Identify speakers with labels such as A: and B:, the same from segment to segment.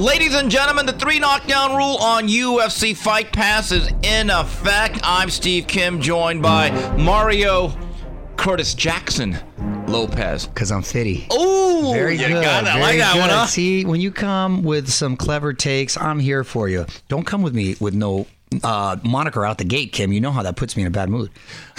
A: Ladies and gentlemen, the three knockdown rule on UFC Fight Pass is in effect. I'm Steve Kim, joined by Mario Curtis Jackson Lopez.
B: Because I'm fitty.
A: Oh,
B: Very
A: you
B: good.
A: got it. I like that
B: good.
A: one, huh?
B: See, when you come with some clever takes, I'm here for you. Don't come with me with no uh, moniker out the gate, Kim. You know how that puts me in a bad mood.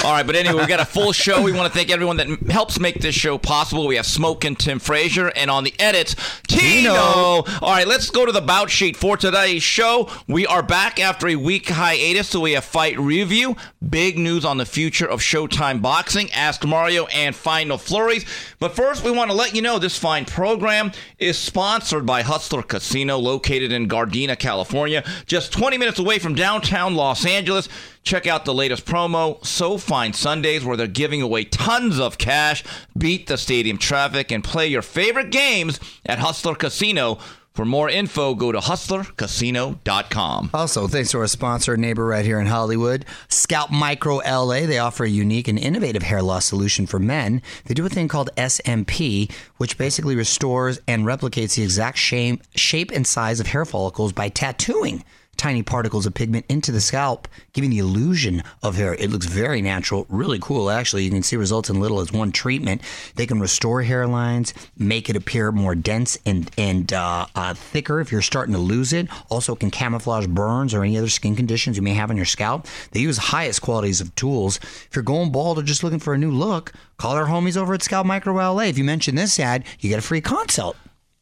A: All right, but anyway, we got a full show. We want to thank everyone that m- helps make this show possible. We have Smoke and Tim Frazier, and on the edits, Tino. All right, let's go to the bout sheet for today's show. We are back after a week hiatus, so we have fight review, big news on the future of Showtime boxing, Ask Mario, and Final Flurries. But first, we want to let you know this fine program is sponsored by Hustler Casino, located in Gardena, California, just 20 minutes away from downtown Los Angeles. Check out the latest promo, So Fine Sundays, where they're giving away tons of cash. Beat the stadium traffic and play your favorite games at Hustler Casino. For more info, go to hustlercasino.com.
B: Also, thanks to our sponsor, neighbor right here in Hollywood, Scalp Micro LA. They offer a unique and innovative hair loss solution for men. They do a thing called SMP, which basically restores and replicates the exact shape, shape and size of hair follicles by tattooing tiny particles of pigment into the scalp, giving the illusion of hair. It looks very natural, really cool. Actually, you can see results in little as one treatment. They can restore hairlines, make it appear more dense and and uh, uh, thicker if you're starting to lose it. Also, can camouflage burns or any other skin conditions you may have on your scalp. They use highest qualities of tools. If you're going bald or just looking for a new look, call our homies over at Scalp Micro LA. If you mention this ad, you get a free consult.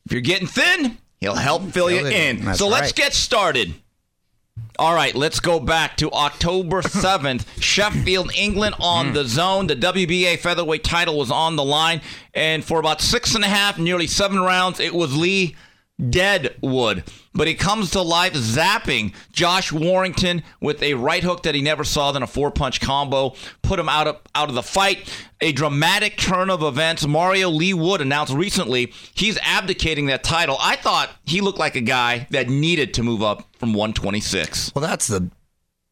A: If you're getting thin, he'll help fill you
B: Fill it
A: in.
B: in.
A: So let's get started. All right, let's go back to October 7th. Sheffield, England on hmm. DAZN. The WBA featherweight title was on the line. And for about six and a half, nearly seven rounds, it was Leigh Deadwood. But he comes to life zapping Josh Warrington with a right hook that he never saw, then a four punch combo, put him out of, out of the fight. A dramatic turn of events. Mario Leigh Wood announced recently he's abdicating that title. I thought he looked like a guy that needed to move up from 126.
B: Well, that's the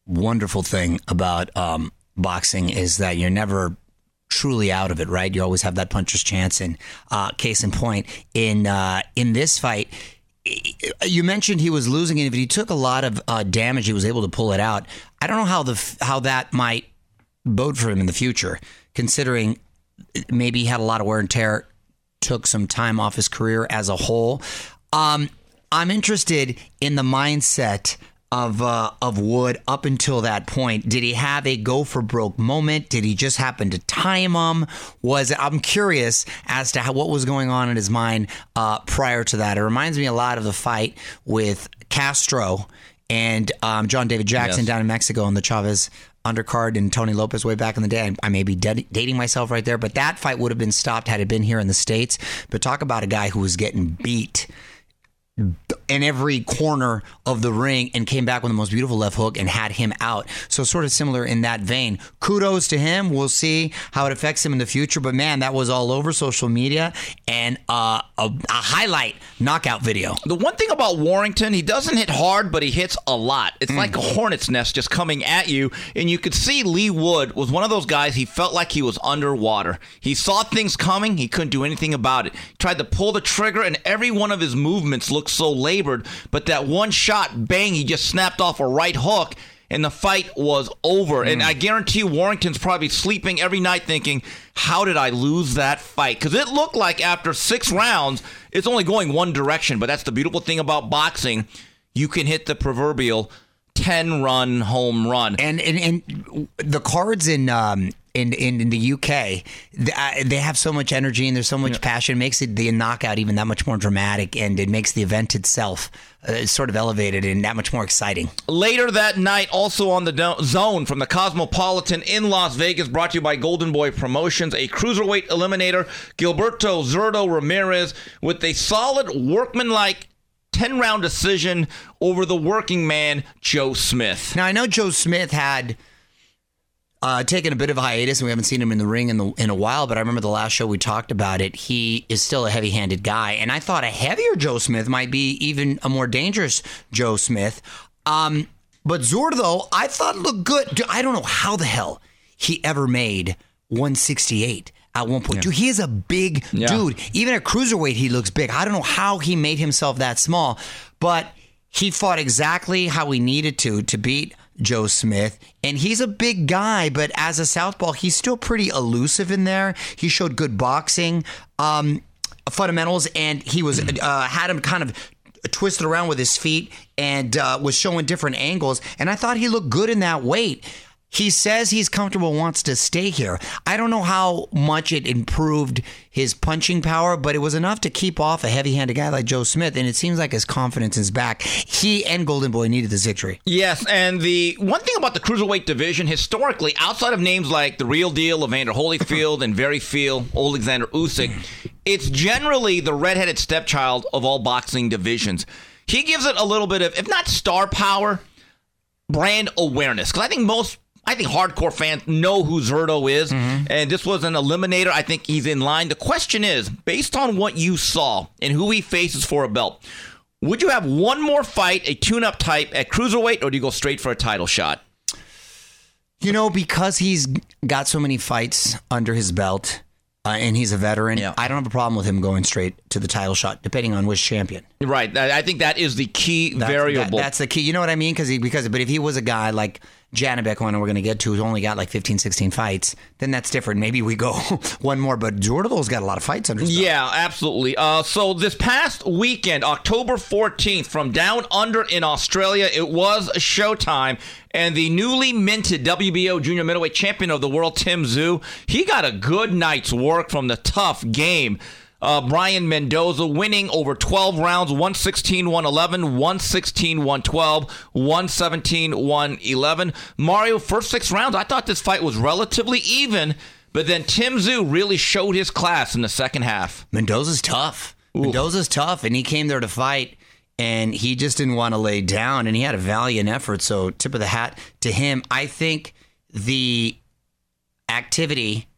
B: wonderful thing about um, boxing is that you're never truly out of it, right? You always have that puncher's chance. And uh, case in point, in uh, in this fight, you mentioned he was losing, and if he took a lot of uh, damage, he was able to pull it out. I don't know how the how that might bode for him in the future, considering maybe he had a lot of wear and tear, took some time off his career as a whole. Um, I'm interested in the mindset of uh, of Wood up until that point. Did he have a go for broke moment? Did he just happen to time him? Was I'm curious as to how what was going on in his mind uh, prior to that. It reminds me a lot of the fight with Castro and um, John David Jackson
A: Yes.
B: down in Mexico on the Chavez undercard and Tony Lopez way back in the day. I, may be dating myself right there, but that fight would have been stopped had it been here in the States. But talk about a guy who was getting beat in every corner of the ring and came back with the most beautiful left hook and had him out. So sort of similar in that vein. Kudos to him. We'll see how it affects him in the future. But man, that was all over social media and uh, a, a highlight knockout video.
A: The one thing about Warrington, he doesn't hit hard, but he hits a lot. It's like a hornet's nest just coming at you. And you could see Leigh Wood was one of those guys, he felt like he was underwater. He saw things coming, he couldn't do anything about it. He tried to pull the trigger, and every one of his movements looked so labored. But that one shot, bang, he just snapped off a right hook. And the fight was over. And I guarantee you, Warrington's probably sleeping every night thinking, how did I lose that fight? Because it looked like after six rounds, it's only going one direction. But that's the beautiful thing about boxing. You can hit the proverbial 10 run home run.
B: And and, and the cards in um in, in, in the UK, th- uh, they have so much energy and there's so much passion. It makes it, the knockout even that much more dramatic, and it makes the event itself uh, sort of elevated and that much more exciting.
A: Later that night, also on the do- zone from the Cosmopolitan in Las Vegas, brought to you by Golden Boy Promotions, a cruiserweight eliminator, Gilberto Zurdo Ramirez, with a solid workmanlike 10 round decision over the working man, Joe Smith.
B: Now I know Joe Smith had uh, taken a bit of a hiatus, and we haven't seen him in the ring in the in a while. But I remember the last show we talked about it. He is still a heavy-handed guy, and I thought a heavier Joe Smith might be even a more dangerous Joe Smith. Um, but Zurdo, I thought looked good. Dude, I don't know how the hell he ever made 168 at one point. Dude, he is a big
A: Yeah.
B: dude. Even at cruiserweight, he looks big. I don't know how he made himself that small, but he fought exactly how he needed to to beat Joe Smith. And he's a big guy, but as a southpaw, he's still pretty elusive in there. He showed good boxing um, fundamentals, and he was uh, had him kind of twisted around with his feet and uh, was showing different angles. And I thought he looked good in that weight. He says he's comfortable, wants to stay here. I don't know how much it improved his punching power, but it was enough to keep off a heavy handed guy like Joe Smith. And it seems like his confidence is back. He and Golden Boy needed this victory.
A: Yes, and the one thing about the cruiserweight division, historically, outside of names like the Real Deal, Evander Holyfield, and Very Feel, Alexander Usyk, it's generally the redheaded stepchild of all boxing divisions. He gives it a little bit of, if not star power, brand awareness. Because I think most, I think hardcore fans know who Zurdo is, and this was an eliminator. I think he's in line. The question is, based on what you saw and who he faces for a belt, would you have one more fight, a tune-up type at cruiserweight, or do you go straight for a title shot?
B: You know, because he's got so many fights under his belt uh, and he's a veteran,
A: Yeah.
B: I don't have a problem with him going straight to the title shot, depending on which champion.
A: Right. I think that is the key
B: That's-
A: variable.
B: that- that's the key. You know what I mean? Because he because but if he was a guy like Janibek, one we're going to get to, who's only got like 15, 16 fights, then that's different. Maybe we go one more. But Zurdo's got a lot of fights under.
A: Yeah, absolutely. Uh, so this past weekend, October 14th, from down under in Australia, it was Showtime. And the newly minted WBO junior middleweight champion of the world, Tim Tszyu, he got a good night's work from the tough game. Uh, Brian Mendoza winning over 12 rounds 116 111, 116 112, 117 111. Mario, first six rounds, I thought this fight was relatively even, but then Tim Tszyu really showed his class in the second half.
B: Mendoza's tough. Mendoza's tough, and he came there to fight, and he just didn't want to lay down, and he had a valiant effort. So, tip of the hat to him. I think the activity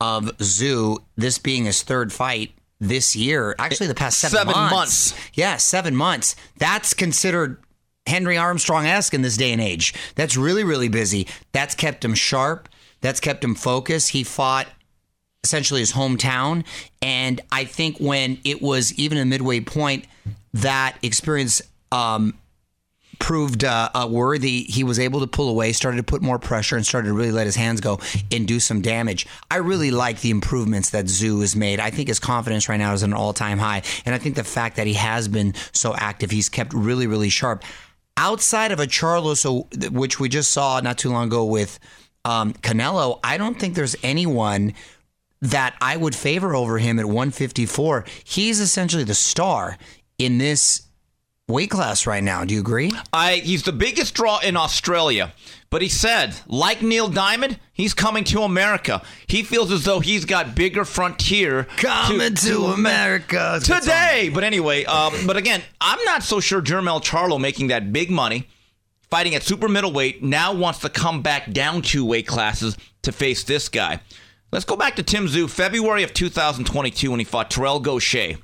B: of Tszyu, this being his third fight this year, actually the past seven,
A: Seven
B: months.
A: months.
B: Yeah, seven months. That's considered Henry Armstrong esque in this day and age. That's really, really busy. That's kept him sharp. That's kept him focused. He fought essentially his hometown. And I think when it was even a midway point, that experience um, proved uh, uh, worthy. He was able to pull away, started to put more pressure, and started to really let his hands go and do some damage. I really like the improvements that Tszyu has made. I think his confidence right now is at an all time high. And I think the fact that he has been so active, he's kept really, really sharp. Outside of a Charlo, so which we just saw not too long ago with um, Canelo, I don't think there's anyone that I would favor over him at 154. He's essentially the star in this weight class right now. Do you agree?
A: I he's the biggest draw in Australia. But he said, like Neil Diamond, he's coming to America. He feels as though he's got bigger frontier coming to, to
B: America
A: today. But anyway, um, but again, I'm not so sure Jermall Charlo making that big money, fighting at super middleweight, now wants to come back down two weight classes to face this guy. Let's go back to Tim Tszyu, February of 2022 when he fought Terrell Gausha,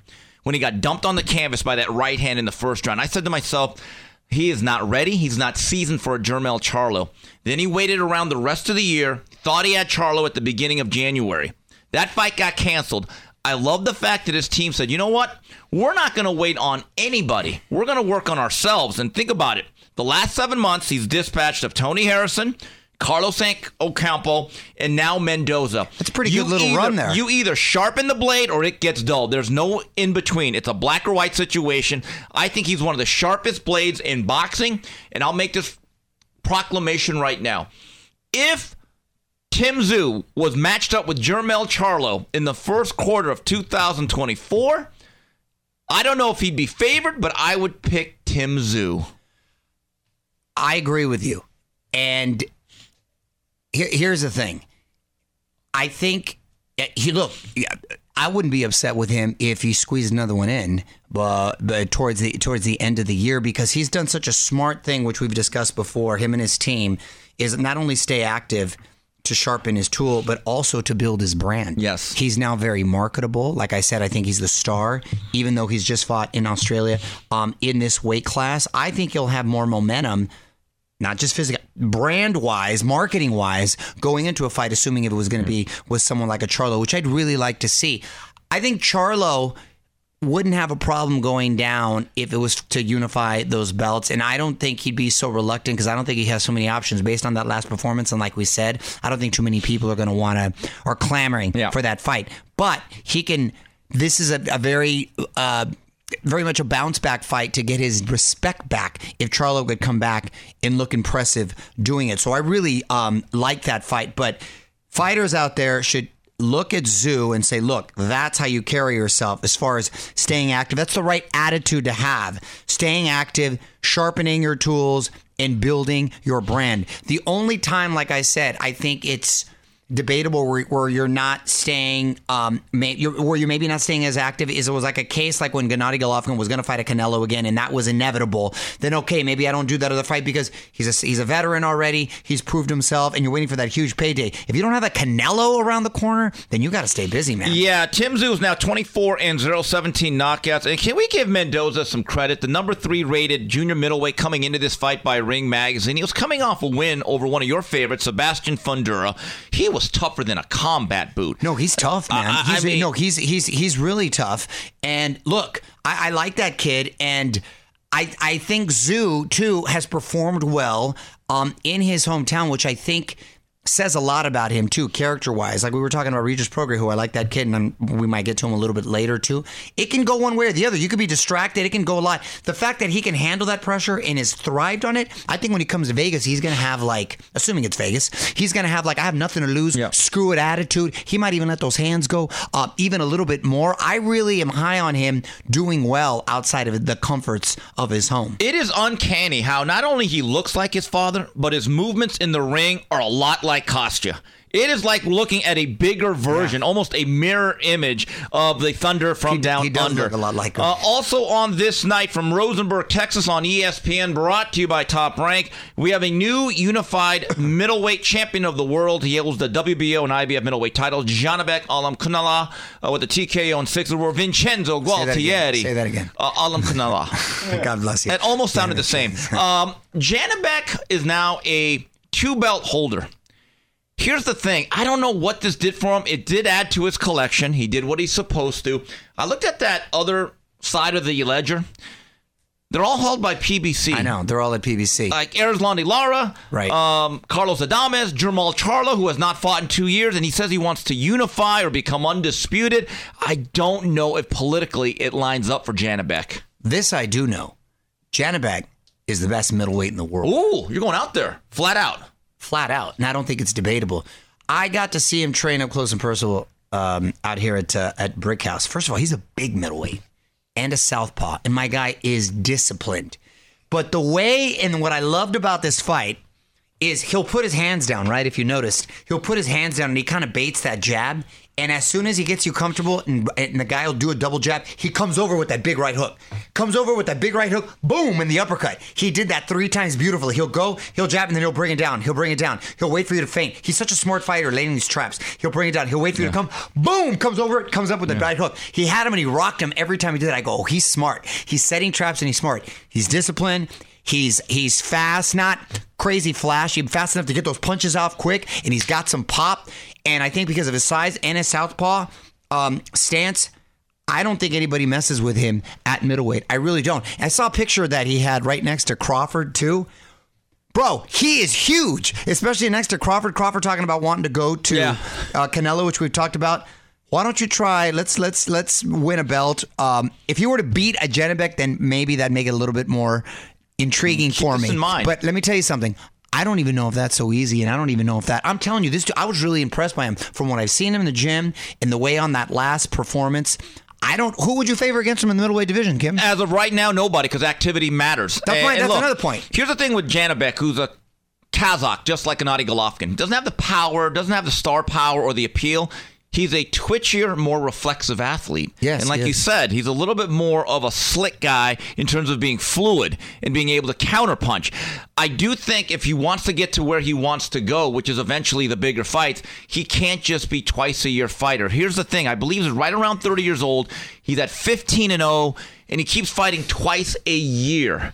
A: when he got dumped on the canvas by that right hand in the first round. I said to myself, he is not ready. He's not seasoned for a Jermall Charlo. Then he waited around the rest of the year, thought he had Charlo at the beginning of January. That fight got canceled. I love the fact that his team said, you know what? We're not going to wait on anybody. We're going to work on ourselves. And think about it. The last seven months, he's dispatched of Tony Harrison, Carlos Ocampo, and now Mendoza.
B: That's a pretty good little
A: either-
B: run there.
A: You either sharpen the blade or it gets dull. There's no in between. It's a black or white situation. I think he's one of the sharpest blades in boxing, and I'll make this proclamation right now. If Tim Tszyu was matched up with Jermall Charlo in the first quarter of 2024, I don't know if he'd be favored, but I would pick Tim Tszyu.
B: I agree with you. And here, here's the thing. I think he look. I wouldn't be upset with him if he squeezed another one in, but, but towards the towards the end of the year because he's done such a smart thing, which we've discussed before. Him and his team is not only stay active to sharpen his tool, but also to build his brand.
A: Yes.
B: he's now very marketable. Like I said, I think he's the star, even though he's just fought in Australia um, in this weight class. I think he'll have more momentum not just physical, brand wise, marketing wise, going into a fight, assuming if it was going to be with someone like a Charlo, which I'd really like to see. I think Charlo wouldn't have a problem going down if it was to unify those belts. And I don't think he'd be so reluctant because I don't think he has so many options based on that last performance. And like we said, I don't think too many people are going to want to or clamoring
A: Yeah.
B: for that fight. But he can. This is a, a very. Uh, very much a bounce back fight to get his respect back if Charlo could come back and look impressive doing it. So I really um, like that fight. But fighters out there should look at Tszyu and say, look, that's how you carry yourself as far as staying active. That's the right attitude to have. Staying active, sharpening your tools, and building your brand. The only time, like I said, I think it's debatable where, where you're not staying, um, may, you're, where you're maybe not staying as active is it was like a case like when Gennady Golovkin was going to fight a Canelo again, and that was inevitable. Then okay, maybe I don't do that other fight because he's a, he's a veteran already. He's proved himself, and you're waiting for that huge payday. If you don't have a Canelo around the corner, then you got to stay busy, man.
A: Yeah, Tim Tszyu is now 24 and 0, 17 knockouts. And can we give Mendoza some credit? The number three rated junior middleweight coming into this fight by Ring Magazine. He was coming off a win over one of your favorites, Sebastian Fundora. He was tougher than a combat boot.
B: No, he's tough, man.
A: I- I mean-
B: no, he's he's he's really tough. And look, I, I like that kid, and I I think Tszyu too has performed well um, in his hometown, which I think says a lot about him too, character wise. Like we were talking about Regis Prograis, who I like that kid, and I'm, we might get to him a little bit later too. It can go one way or the other. You could be distracted. It can go a lot. The fact that he can handle that pressure and has thrived on it, I think when he comes to Vegas, he's going to have like, assuming it's Vegas, he's going to have like, I have nothing to lose,
A: Yeah.
B: screw it attitude. He might even let those hands go uh, even a little bit more. I really am high on him doing well outside of the comforts of his home.
A: It is uncanny how not only he looks like his father, but his movements in the ring are a lot like Kostya. It is like looking at a bigger version, almost a mirror image of the Thunder from
B: He-
A: down
B: he does
A: under.
B: look a lot like him.
A: Uh, also on this night from Rosenberg, Texas, on ESPN, brought to you by Top Rank, we have a new unified middleweight champion of the world. He holds the WBO and IBF middleweight titles. Janibek Alimkhanuly uh, with the TKO and six or Vincenzo. Gualtieri.
B: Say that again.
A: Uh, Alam Kunala.
B: God bless you.
A: It almost sounded the same. Um, Janibek is now a two belt holder. Here's the thing. I don't know what this did for him. It did add to his collection. He did what he's supposed to. I looked at that other side of the ledger. They're all held by PBC.
B: I know they're all at PBC.
A: Like Erislandy Lara,
B: Right.
A: um, Carlos Adames, Jermall Charlo, who has not fought in two years, and he says he wants to unify or become undisputed. I don't know if politically it lines up for Janibek.
B: this I do know. Janibek is the best middleweight in the world.
A: Ooh, you're going out there, flat out.
B: Flat out, and I don't think it's debatable. I got to see him train up close and personal um, out here at uh, at Brick House. First of all, he's a big middleweight and a southpaw, and my guy is disciplined. But the way and what I loved about this fight is he'll put his hands down. Right, if you noticed, he'll put his hands down and he kind of baits that jab. And as soon as he gets you comfortable and, and the guy will do a double jab, he comes over with that big right hook. Comes over with that big right hook, boom, in the uppercut. He did that three times beautifully. He'll go, he'll jab, and then he'll bring it down. He'll bring it down. He'll wait for you to faint. He's such a smart fighter laying these traps. He'll bring it down. He'll wait for you to come, boom, comes over, comes up with the right hook. He had him and he rocked him every time he did it. I go, oh, he's smart. He's setting traps and he's smart. He's disciplined. He's he's fast, not crazy flashy, fast enough to get those punches off quick, and he's got some pop. And I think because of his size and his southpaw um, stance, I don't think anybody messes with him at middleweight. I really don't. I saw a picture that he had right next to Crawford too. Bro, he is huge, especially next to Crawford. Crawford talking about wanting to go to
A: Yeah.
B: uh, Canelo, which we've talked about. Why don't you try? Let's let's let's win a belt. Um, if you were to beat a Janibek, then maybe that'd make it a little bit more intriguing for
A: this
B: me.
A: in mind.
B: But let me tell you something. I don't even know if that's so easy, and I don't even know if that. I'm telling you, this. dude- I was really impressed by him from what I've seen him in the gym and the way on that last performance. I don't. Who would you favor against him in the middleweight division, Kim?
A: As of right now, nobody, because activity matters.
B: That's
A: And-
B: right, that's
A: look,
B: another point.
A: Here's the thing with Janibek, who's a Kazakh, just like Gennady Golovkin. Doesn't have the power, doesn't have the star power or the appeal. He's a twitchier, more reflexive athlete.
B: Yes,
A: And like
B: he
A: you said, he's a little bit more of a slick guy in terms of being fluid and being able to counterpunch. I do think if he wants to get to where he wants to go, which is eventually the bigger fights, he can't just be twice a year fighter. Here's the thing. I believe he's right around 30 years old. He's at 15 and 0 and he keeps fighting twice a year.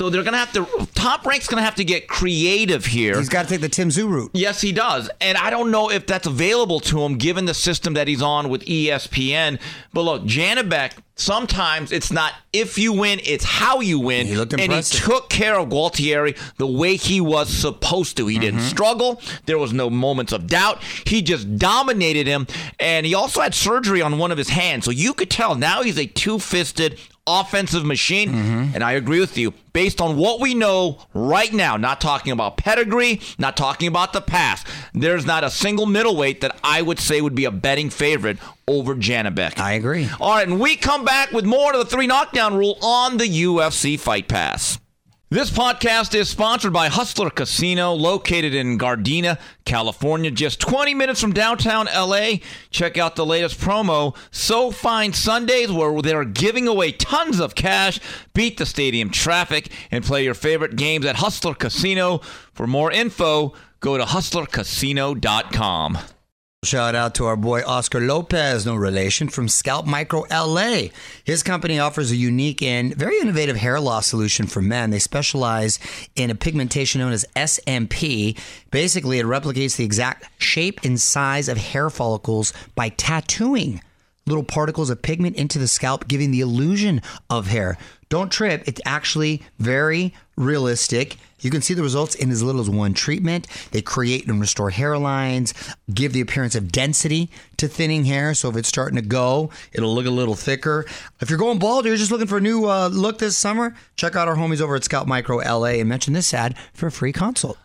A: So they're going to have to, Top Rank's going to have to get creative here.
B: He's got to take the Tim Tszyu route.
A: Yes, he does. And I don't know if that's available to him given the system that he's on with ESPN. But look, Janibek, sometimes it's not if you win, it's how you win.
B: He looked impressive.
A: and he took care of Gualtieri the way he was supposed to. He didn't mm-hmm. struggle. There was no moments of doubt. He just dominated him. And he also had surgery on one of his hands. So you could tell now he's a two fisted offensive machine. Mm-hmm. And I agree with you. Based on what we know right now, not talking about pedigree, not talking about the past, there's not a single middleweight that I would say would be a betting favorite over Janibek.
B: I agree.
A: All right, and we come back with more of the three knockdown rule on the UFC Fight Pass. This podcast is sponsored by Hustler Casino, located in Gardena, California, just 20 minutes from downtown LA. Check out the latest promo, So Fine Sundays, where they're giving away tons of cash. Beat the stadium traffic and play your favorite games at Hustler Casino. For more info, go to hustlercasino.com.
B: Shout out to our boy Oscar Lopez, no relation, from Scalp Micro LA. His company offers a unique and very innovative hair loss solution for men. They specialize in a pigmentation known as SMP. Basically, it replicates the exact shape and size of hair follicles by tattooing little particles of pigment into the scalp, giving the illusion of hair. Don't trip, it's actually very realistic. You can see the results in as little as one treatment. They create and restore hairlines, give the appearance of density to thinning hair. So if it's starting to go, it'll look a little thicker. If you're going bald or you're just looking for a new uh, look this summer, check out our homies over at Scalp Micro LA and mention this ad for a free consult.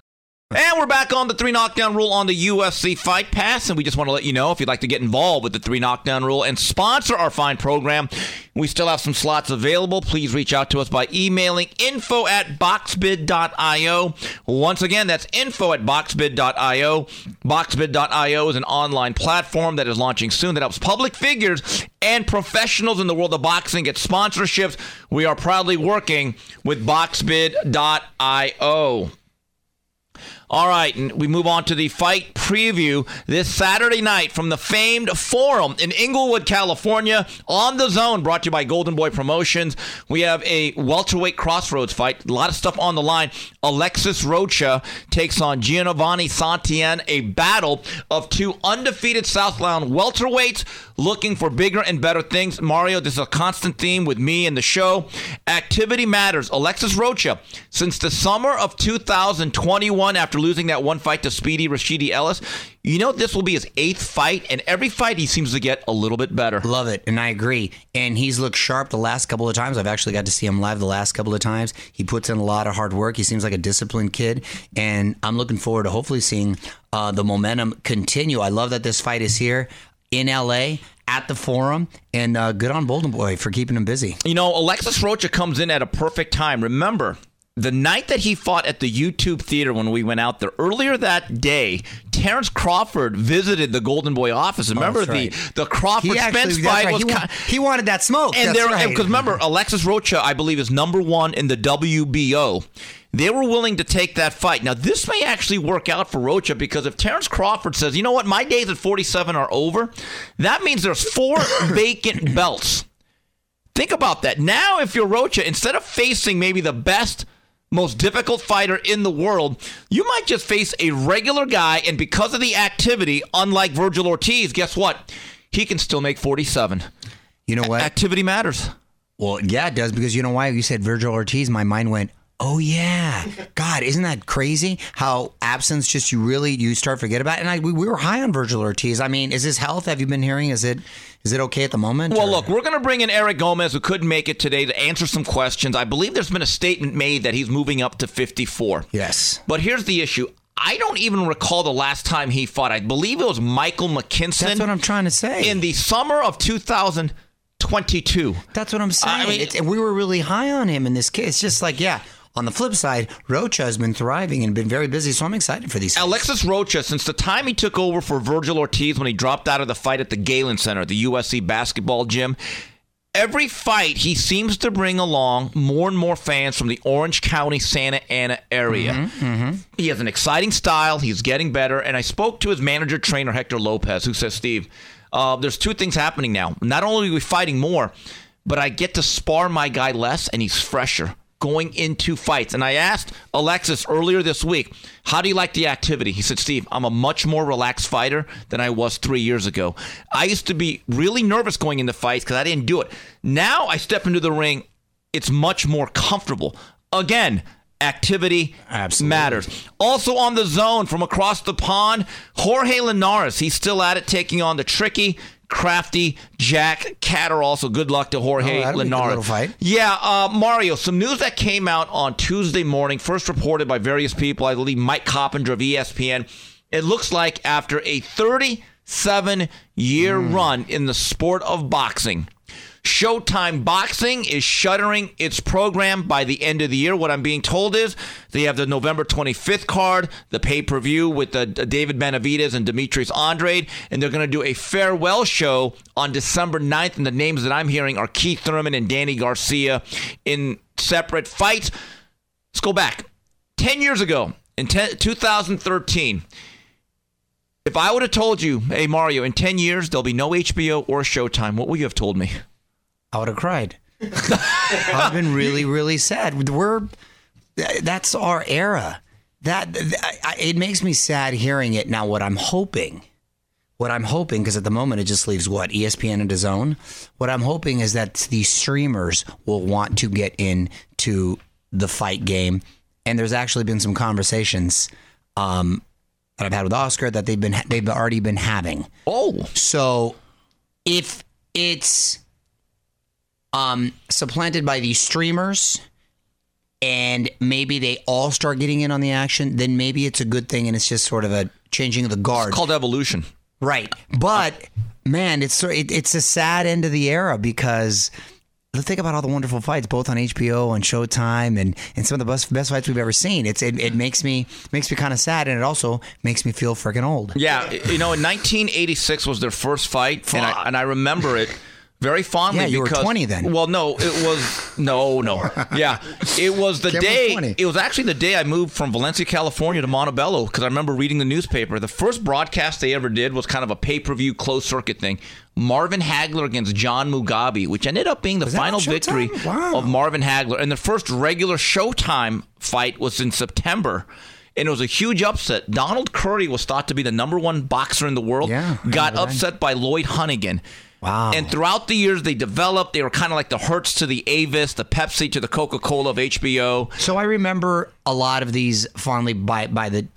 A: And we're back on the three knockdown rule on the UFC Fight Pass. And we just want to let you know if you'd like to get involved with the three knockdown rule and sponsor our fine program, we still have some slots available. Please reach out to us by emailing info at boxbid.io. Once again, that's info at boxbid.io. Boxbid.io is an online platform that is launching soon that helps public figures and professionals in the world of boxing get sponsorships. We are proudly working with boxbid.io. All right, and we move on to the fight preview this Saturday night from the famed Forum in Inglewood, California, on DAZN, brought to you by Golden Boy Promotions. We have a welterweight crossroads fight, a lot of stuff on the line. Alexis Rocha takes on Giovani Santillan, a battle of two undefeated Southbound welterweights looking for bigger and better things. Mario, this is a constant theme with me and the show. Activity matters. Alexis Rocha, since the summer of 2021, after losing that one fight to Speedy Rashidi Ellis, you know this will be his eighth fight, and every fight he seems to get a little bit better.
B: Love it, and I agree. And he's looked sharp the last couple of times. I've actually got to see him live the last couple of times. He puts in a lot of hard work. He seems like a disciplined kid, and I'm looking forward to hopefully seeing uh, the momentum continue. I love that this fight is here in LA at the Forum, and uh, good on Golden Boy for keeping him busy.
A: You know, Alexis Rocha comes in at a perfect time. Remember, the night that he fought at the YouTube theater when we went out there earlier that day, Terrence Crawford visited the Golden Boy office. Oh, remember
B: Oh, right.
A: the the Crawford Spence fight
B: right.
A: was
B: he,
A: ki-
B: wa- he wanted that smoke.
A: and there
B: right.
A: because remember Alexis Rocha, I believe, is number one in the WBO. They were willing to take that fight. Now this may actually work out for Rocha because if Terrence Crawford says, "You know what, my days at 47 are over," that means there's four vacant belts. Think about that. Now, if you're Rocha, instead of facing maybe the best, most difficult fighter in the world, you might just face a regular guy, and because of the activity, unlike Vergil Ortiz, guess what? He can still make 47.
B: you know what?
A: Activity matters.
B: Well, yeah, it does because you know why? You said Vergil Ortiz. My mind went, oh yeah, God, isn't that crazy? How absence just you really you start forget about. It? And I we, we were high on Vergil Ortiz. I mean, is his health? Have you been hearing? Is it is it okay at the moment?
A: Well,
B: or-
A: look, we're going to bring in Eric Gomez, who couldn't make it today, to answer some questions. I believe there's been a statement made that he's moving up to 54.
B: yes.
A: But here's the issue. I don't even recall the last time he fought. I believe it was Michael McKinson
B: That's what I'm trying to say.
A: in the summer of 2022.
B: That's what I'm saying.
A: I mean-
B: It's- we were really high on him in this case. It's just like, yeah. On the flip side, Rocha has been thriving and been very busy, so I'm excited for these.
A: Alexis Rocha, since the time he took over for Vergil Ortiz when he dropped out of the fight at the Galen Center, the USC basketball gym, every fight he seems to bring along more and more fans from the Orange County, Santa Ana area. He has an exciting style. He's getting better. And I spoke to his manager trainer, Hector Lopez, who says, Steve, uh, there's two things happening now. Not only are we fighting more, but I get to spar my guy less and he's fresher. Going into fights. And I asked Alexis earlier this week, how do you like the activity? He said, Steve, I'm a much more relaxed fighter than I was three years ago. I used to be really nervous going into fights because I didn't do it. Now I step into the ring, it's much more comfortable. Again, activity
B: Absolutely.
A: matters. Also on DAZN from across the pond, Jorge Linares. He's still at it, taking on the tricky, crafty Jack Catterall. So good luck to Jorge
B: Oh, that'll be a good
A: Linares. Yeah, uh, Mario, some news that came out on Tuesday morning, first reported by various people, I believe Mike Coppinger of ESPN. It looks like after a 37 year
B: Hmm.
A: run in the sport of boxing, Showtime Boxing is shuttering its program by the end of the year. What I'm being told is they have the November 25th card, the pay per view with the, uh, David Benavidez and Demetrius Andrade, and they're going to do a farewell show on December 9th. And the names that I'm hearing are Keith Thurman and Danny Garcia in separate fights. Let's go back 10 years ago in 10, 2013. If I would have told you, hey, Mario, in 10 years, there'll be no HBO or Showtime, what would you have told me?
B: I would have cried. I've been really, really sad. We're that's our era. That, that it makes me sad hearing it. Now, what I'm hoping, what I'm hoping, because at the moment it just leaves what ESPN and his own. What I'm hoping is that the streamers will want to get into the fight game, and there's actually been some conversations um, that I've had with Oscar that they've been they've already been having.
A: Oh,
B: So if it's um, supplanted by these streamers and maybe they all start getting in on the action, then maybe it's a good thing and it's just sort of a changing of the guard.
A: it's called evolution.
B: right. But man, it's it, it's a sad end of the era because think about all the wonderful fights both on HBO and Showtime and, and some of the best best fights we've ever seen. It's it, it makes me makes me kind of sad and it also makes me feel freaking old.
A: Yeah, you know, in 1986 was their first fight, and I, and I remember it very fondly.
B: Yeah, you were 20 then.
A: Well, no, it was no, no. Yeah, it was the
B: was
A: day.
B: 20.
A: It was actually the day I moved from Valencia, California, to Montebello because I remember reading the newspaper. The first broadcast they ever did was kind of a pay-per-view closed circuit thing. Marvin Hagler against John Mugabi, which ended up being the final victory
B: Wow.
A: of Marvin Hagler. And the first regular Showtime fight was in September. And it was a huge upset. Donald Curry was thought to be the number one boxer in the world.
B: Yeah,
A: got upset by Lloyd Honeyghan.
B: Wow.
A: And throughout the years, they developed. They were kind of like the Hertz to the Avis, the Pepsi to the Coca Cola of HBO.
B: So I remember a lot of these fondly by by the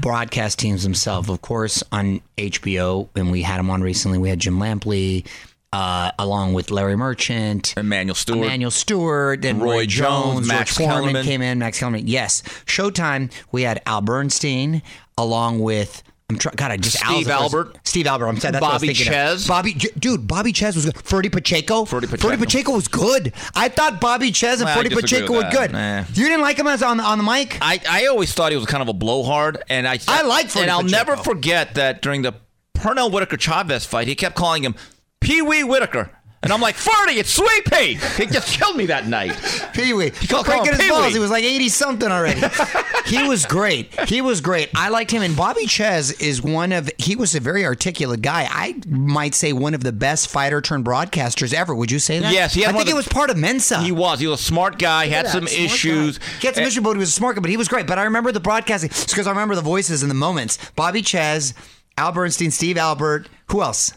B: broadcast teams themselves. Of course, on HBO, and we had them on recently. We had Jim Lampley, uh, along with Larry Merchant,
A: Emanuel Steward.
B: Emanuel Steward, and
A: Roy
B: Roy,
A: Jones,
B: Jones,
A: Max
B: George
A: Kellerman.
B: came in. Max Kellerman, yes. Showtime, we had Al Bernstein, along with. I'm trying. God, I just
A: Steve
B: Al's
A: Albert.
B: Steve Albert. I'm sorry. That's what I was
A: Bobby
B: thinking of.
A: Czyz.
B: Bobby, dude, Bobby Czyz was good. Ferdie Pacheco.
A: Ferdie Pacheco.
B: Ferdie Pacheco was good. I thought Bobby Czyz and
A: Well,
B: Ferdy Pacheco were good.
A: Eh.
B: You didn't like him as on on the mic.
A: I, I always thought he was kind of a blowhard, and I
B: I like Freddie
A: and I'll
B: Pacheco.
A: never forget that during the Pernell Whitaker Chavez fight, he kept calling him Pee Wee Whitaker, and I'm like, Ferdie, it's Sweet Pea. He just killed me that night.
B: Pee Wee.
A: He
B: called
A: him
B: his
A: Pee-wee.
B: balls. He was like 80 something already. he was great. He was great. I liked him. And Bobby Czyz is one of, he was a very articulate guy. I might say one of the best fighter turned broadcasters ever. Would you say that?
A: Yes, he
B: I think
A: of
B: it was part of Mensa.
A: He was. He was a smart guy. Had some issues.
B: guy. He had some issues, but he was a smart guy. But he was great. But I remember the broadcasting It's because I remember the voices and the moments. Bobby Czyz, Al Bernstein, Steve Albert. Who else?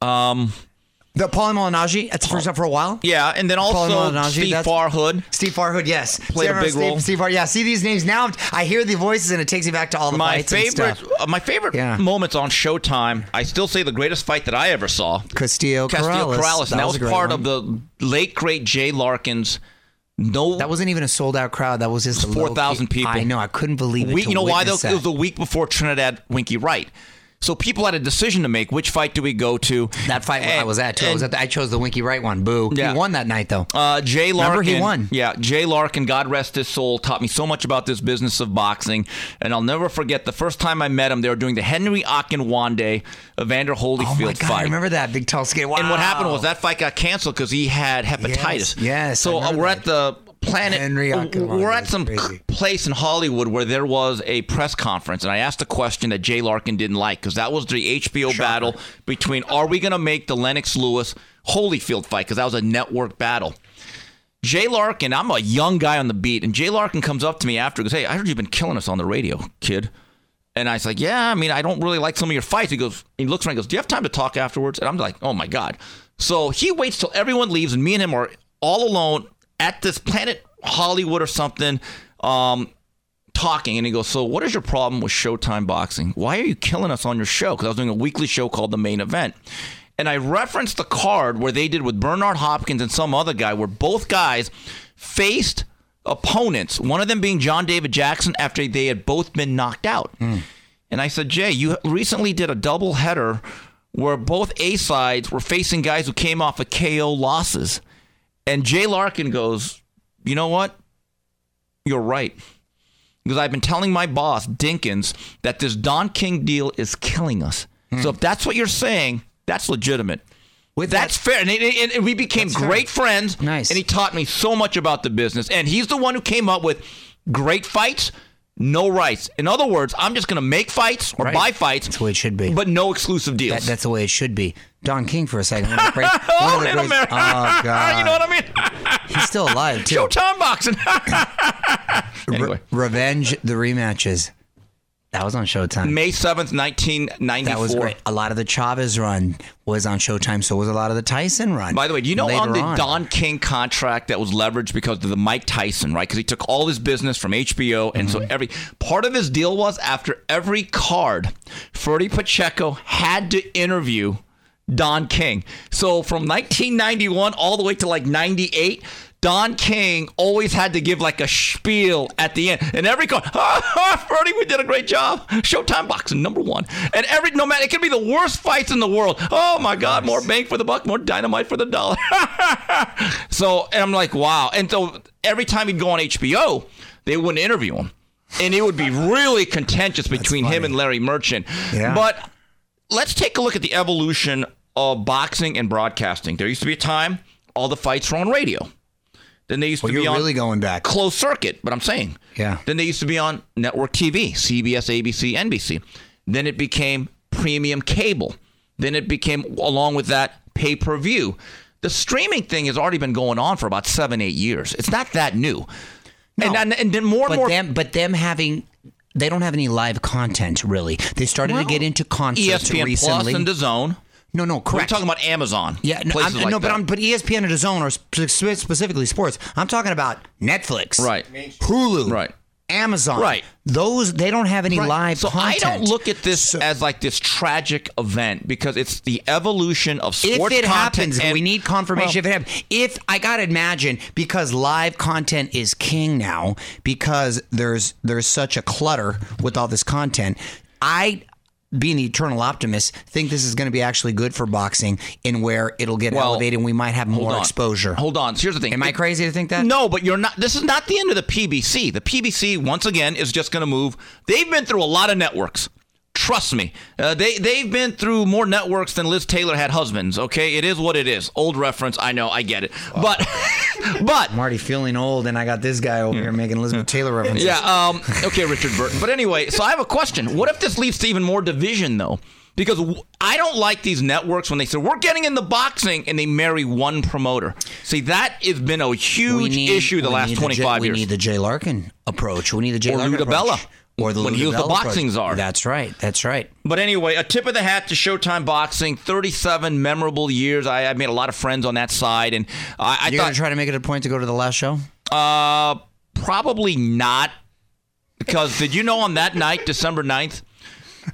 A: Um,
B: The Paulie Malignaggi at the first time for a while.
A: yeah, and then also Steve Farhood.
B: Steve Farhood, yes,
A: Played a
B: See, I
A: big
B: Steve,
A: role.
B: Steve Farhood, yeah. See these names now. I hear the voices, and it takes me back to all the
A: My favorite, uh, my favorite
B: Yeah.
A: moments on Showtime. I still say the greatest fight that I ever saw.
B: Castillo,
A: Castillo
B: Corrales.
A: Corrales, and that was
B: a great
A: part
B: one.
A: of the late great Jay Larkins. No,
B: That wasn't even a sold out crowd. That was just
A: 4,000 people.
B: I know. I couldn't believe it.
A: We, you know why though? It was the week before Trinidad Winky Wright. So people had a decision to make. Which fight do we go to?
B: that fight I was at too. I was at. The, I chose the Winky Wright one. Boo.
A: Yeah.
B: He won that night though.
A: Uh, Jay Larkin.
B: Remember he won.
A: Yeah, Jay Larkin, God rest his soul, taught me so much about this business of boxing. And I'll never forget the first time I met him, they were doing the Henry Akinwande Evander Holyfield
B: oh my god!
A: fight.
B: I remember that big tall skinny. Wow.
A: And what happened was that fight got canceled because he had hepatitis.
B: Yes, yes,
A: So uh, we're
B: that.
A: at the Planet.
B: Henry Akinwande
A: we're at some
B: crazy.
A: place in Hollywood where there was a press conference, and I asked a question that Jay Larkin didn't like because that was the HBO battle between Are we going to make the Lennox Lewis Holyfield fight? Because that was a network battle. Jay Larkin, I'm a young guy on the beat, and Jay Larkin comes up to me after and goes, Hey, I heard you've been killing us on the radio, kid. And I was like, Yeah, I mean, I don't really like some of your fights. He goes, he looks around and goes, Do you have time to talk afterwards? And I'm like, Oh my God. So he waits till everyone leaves, and me and him are all alone at this Planet Hollywood or something. Um, talking and he goes, So, what is your problem with Showtime Boxing? Why are you killing us on your show? Because I was doing a weekly show called The Main Event. And I referenced the card where they did with Bernard Hopkins and some other guy, where both guys faced opponents, one of them being John David Jackson after they had both been knocked out. And I said, Jay, you recently did a double header where both A sides were facing guys who came off of KO losses. And Jay Larkin goes, You know what? You're right because I've been telling my boss, Dinkins, that this Don King deal is killing us. Hmm. So if that's what you're saying, that's legitimate.
B: With
A: that's fair. And, and- and we became
B: That's fair.
A: great friends.
B: Nice.
A: And he taught me so much about the business. And he's the one who came up with great fights, no rights. In other words, I'm just going to make fights or
B: Right.
A: buy fights.
B: That's the way it should be.
A: But no exclusive deals.
B: That, that's the way it should be. Don King for a second. One of the one
A: oh,
B: of the
A: in
B: great-
A: America.
B: Oh God.
A: you know what I mean?
B: He's still alive too.
A: Showtime boxing. anyway,
B: Re- Revenge the rematches. That was on Showtime.
A: May 7th, 1994.
B: That was great. A lot of the Chavez run was on Showtime. So was a lot of the Tyson run.
A: By the way, do you know on the
B: on.
A: Don King contract that was leveraged because of the Mike Tyson, right? Because he took all his business from HBO, and
B: Mm-hmm.
A: so every part of his deal was after every card, Freddie Pacheco had to interview Don King. So from 1991 all the way to like 98. Don King always had to give like a spiel at the end, and every card, ah, Freddie, we did a great job. Showtime boxing number one, and every no matter it could be the worst fights in the world. Oh my God, more bang for the buck, more dynamite for the dollar. so and I'm like, wow. And so every time he'd go on HBO, they wouldn't interview him. And it would be really contentious between him and Larry Merchant.
B: Yeah.
A: But let's take a look at the evolution of boxing and broadcasting. There used to be a time all the fights were on radio. Then they used
B: Well,
A: to be
B: you're
A: on
B: really going back.
A: closed circuit, but I'm saying.
B: Yeah.
A: Then they used to be on network TV, CBS, ABC, NBC. Then it became premium cable. Then it became, along with that, pay per view. The streaming thing has already been going on for about seven, eight years. It's not that new. And, and, and then more and
B: But
A: more.
B: them, but them having, they don't have any live content really. They started to get into concerts
A: ESPN
B: recently.
A: Plus and DAZN.
B: No, no,
A: We're talking about Amazon.
B: yeah, no,
A: places like
B: no but
A: that.
B: I'm, but ESPN and DAZN are spe- spe- specifically sports. I'm talking about Netflix,
A: Right.
B: Hulu,
A: Right.
B: Amazon,
A: Right.
B: Those they don't have any
A: Right.
B: live
A: so
B: content.
A: I don't look at this as like this tragic event because it's the evolution of sports.
B: if
A: it
B: happens,
A: and-
B: we need confirmation
A: Well,
B: if it happens. If I gotta imagine, because live content is king now, because there's there's such a clutter with all this content. I, being the eternal optimist, think this is going to be actually good for boxing, in where it'll get
A: Well,
B: elevated and we might have more exposure.
A: Hold on. So here's the thing.
B: Am I crazy to think that?
A: No, but you're not. This is not the end of the PBC. The PBC once again is just going to move. They've been through a lot of networks. Trust me, uh, they they've been through more networks than Liz Taylor had husbands. Okay, it is what it is. Old reference, I know, I get it. But but
B: I'm already feeling old, and I got this guy over here making Elizabeth Taylor references.
A: yeah, um, okay, Richard Burton. But anyway, so I have a question. What if this leads to even more division, though? Because I don't like these networks when they say we're getting into boxing and they marry one promoter. See, that has been a huge
B: need-
A: issue the last twenty five years.
B: We need the Jay Larkin approach. We need the Jay
A: Or
B: Larkin
A: Lou
B: approach.
A: DiBella,
B: Or the
A: when he was the boxing czar.
B: That's right. That's right.
A: But anyway, a tip of the hat to Showtime Boxing. Thirty-seven memorable years. I, I made a lot of friends on that side, and I, I
B: You're
A: thought
B: gonna try to make it a point to go to the last show.
A: uh, probably not. Because did you know on that night, December 9th,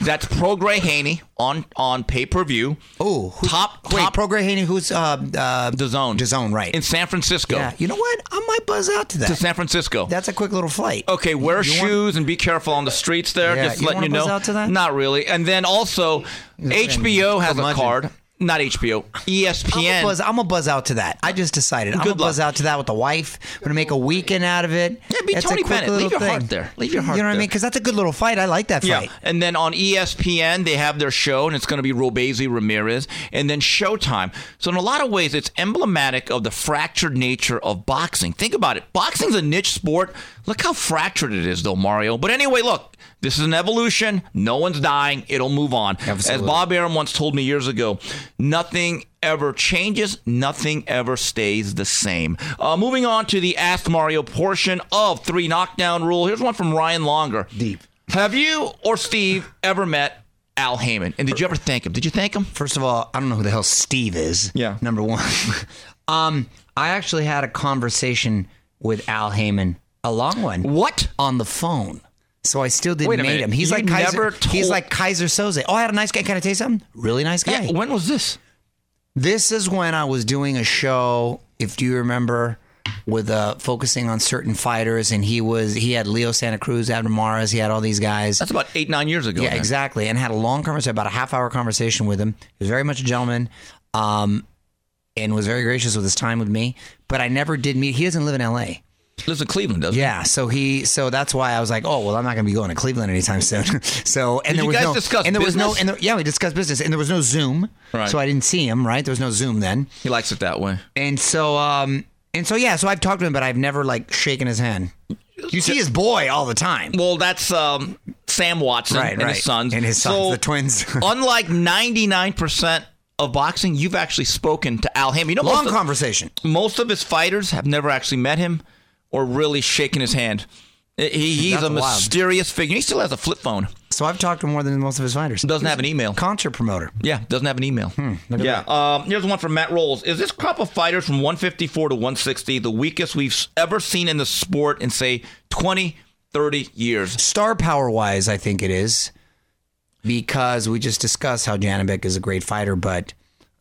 A: that's Prograis Haney on on pay per view.
B: Oh,
A: top
B: Wait,
A: top
B: Prograis Haney, who's uh, uh,
A: the zone
B: the zone, right?
A: in San Francisco
B: yeah. You know what? I might buzz out to that.
A: to San Francisco.
B: That's a quick little flight.
A: Okay, wear
B: You want-
A: shoes and be careful on the streets there.
B: Yeah,
A: just
B: you
A: letting you know.
B: buzz out to that?
A: Not really. And then also, HBO has a card. Not HBO.
B: I'm
A: ESPN.
B: buzz, I'm gonna buzz out to that. I just decided. I'm
A: Good
B: gonna buzz
A: luck.
B: out to that with the wife. We're gonna make a weekend out of it.
A: Yeah, be
B: That's
A: Tony
B: a quick
A: Bennett. Leave your
B: thing.
A: heart there. Leave your heart there.
B: You know what I mean? Because that's a good little fight. I like that fight.
A: Yeah, and then on ESPN they have their show, and it's going to be Robeisy Ramirez, and then Showtime. So in a lot of ways, it's emblematic of the fractured nature of boxing. Think about it. Boxing's a niche sport. Look how fractured it is, though, Mario. But anyway, look. This is an evolution. No one's dying. It'll move on.
B: Absolutely.
A: As Bob Arum once told me years ago, nothing ever changes. Nothing ever stays the same. Uh, moving on to the Ask Mario portion of Three Knockdown Rule. Here's one from Ryan Longer.
B: Deep.
A: Have you or Steve ever met Al Haymon? And did you ever thank him? Did you thank him?
B: First of all, I don't know who the hell Steve is.
A: Yeah.
B: Number one. um, I actually had a conversation with Al Haymon, a long one.
A: What?
B: On the phone. So I still didn't
A: Wait a
B: meet
A: minute.
B: him. He's
A: You
B: like Kaiser.
A: never
B: he's like Keyser Söze. Oh, I had a nice guy. Can I tell you something? Really nice guy.
A: Yeah. When was this?
B: This is when I was doing a show, if you remember, with uh, focusing on certain fighters, and he was he had Leo Santa Cruz, Abner Mares, he had all these guys.
A: That's about eight, nine years ago.
B: yeah,
A: then.
B: exactly, and had a long conversation, about a half hour conversation with him. He was very much a gentleman, um, and was very gracious with his time with me. But I never did meet. He doesn't live in L.A.
A: Lives in Cleveland, doesn't he?
B: Yeah, so he, so that's why I was like, oh well, I'm not going to be going to Cleveland anytime soon. so and
A: Did
B: there
A: you
B: was
A: guys
B: no,
A: discuss
B: and there was no,
A: business?
B: and there, yeah, we discussed business, and there was no Zoom,
A: Right.
B: so I didn't see him. Right, there was no Zoom then.
A: He likes it that way.
B: And so, um, and so, yeah. So I've talked to him, but I've never like shaken his hand. You see his boy all the time,
A: Well, that's um, Sam Watson
B: right?
A: and
B: right.
A: his sons.
B: and his sons,
A: So,
B: the twins.
A: unlike 99% of boxing, you've actually spoken to Al Haymon. You know,
B: Long
A: most of,
B: conversation.
A: most of his fighters have never actually met him or really shaking his hand. He, he's
B: That's
A: a
B: wild.
A: mysterious figure. He still has a flip phone.
B: So I've talked to more than most of his fighters.
A: Doesn't have an email.
B: Concert promoter.
A: Yeah, doesn't have an email.
B: Hmm, look at
A: yeah. Um, here's one from Matt Rolls. Is this crop of fighters from 154 to 160 the weakest we've ever seen in the sport in, say, 20, 30 years?
B: Star power wise, I think it is because we just discussed how Janibek is a great fighter, but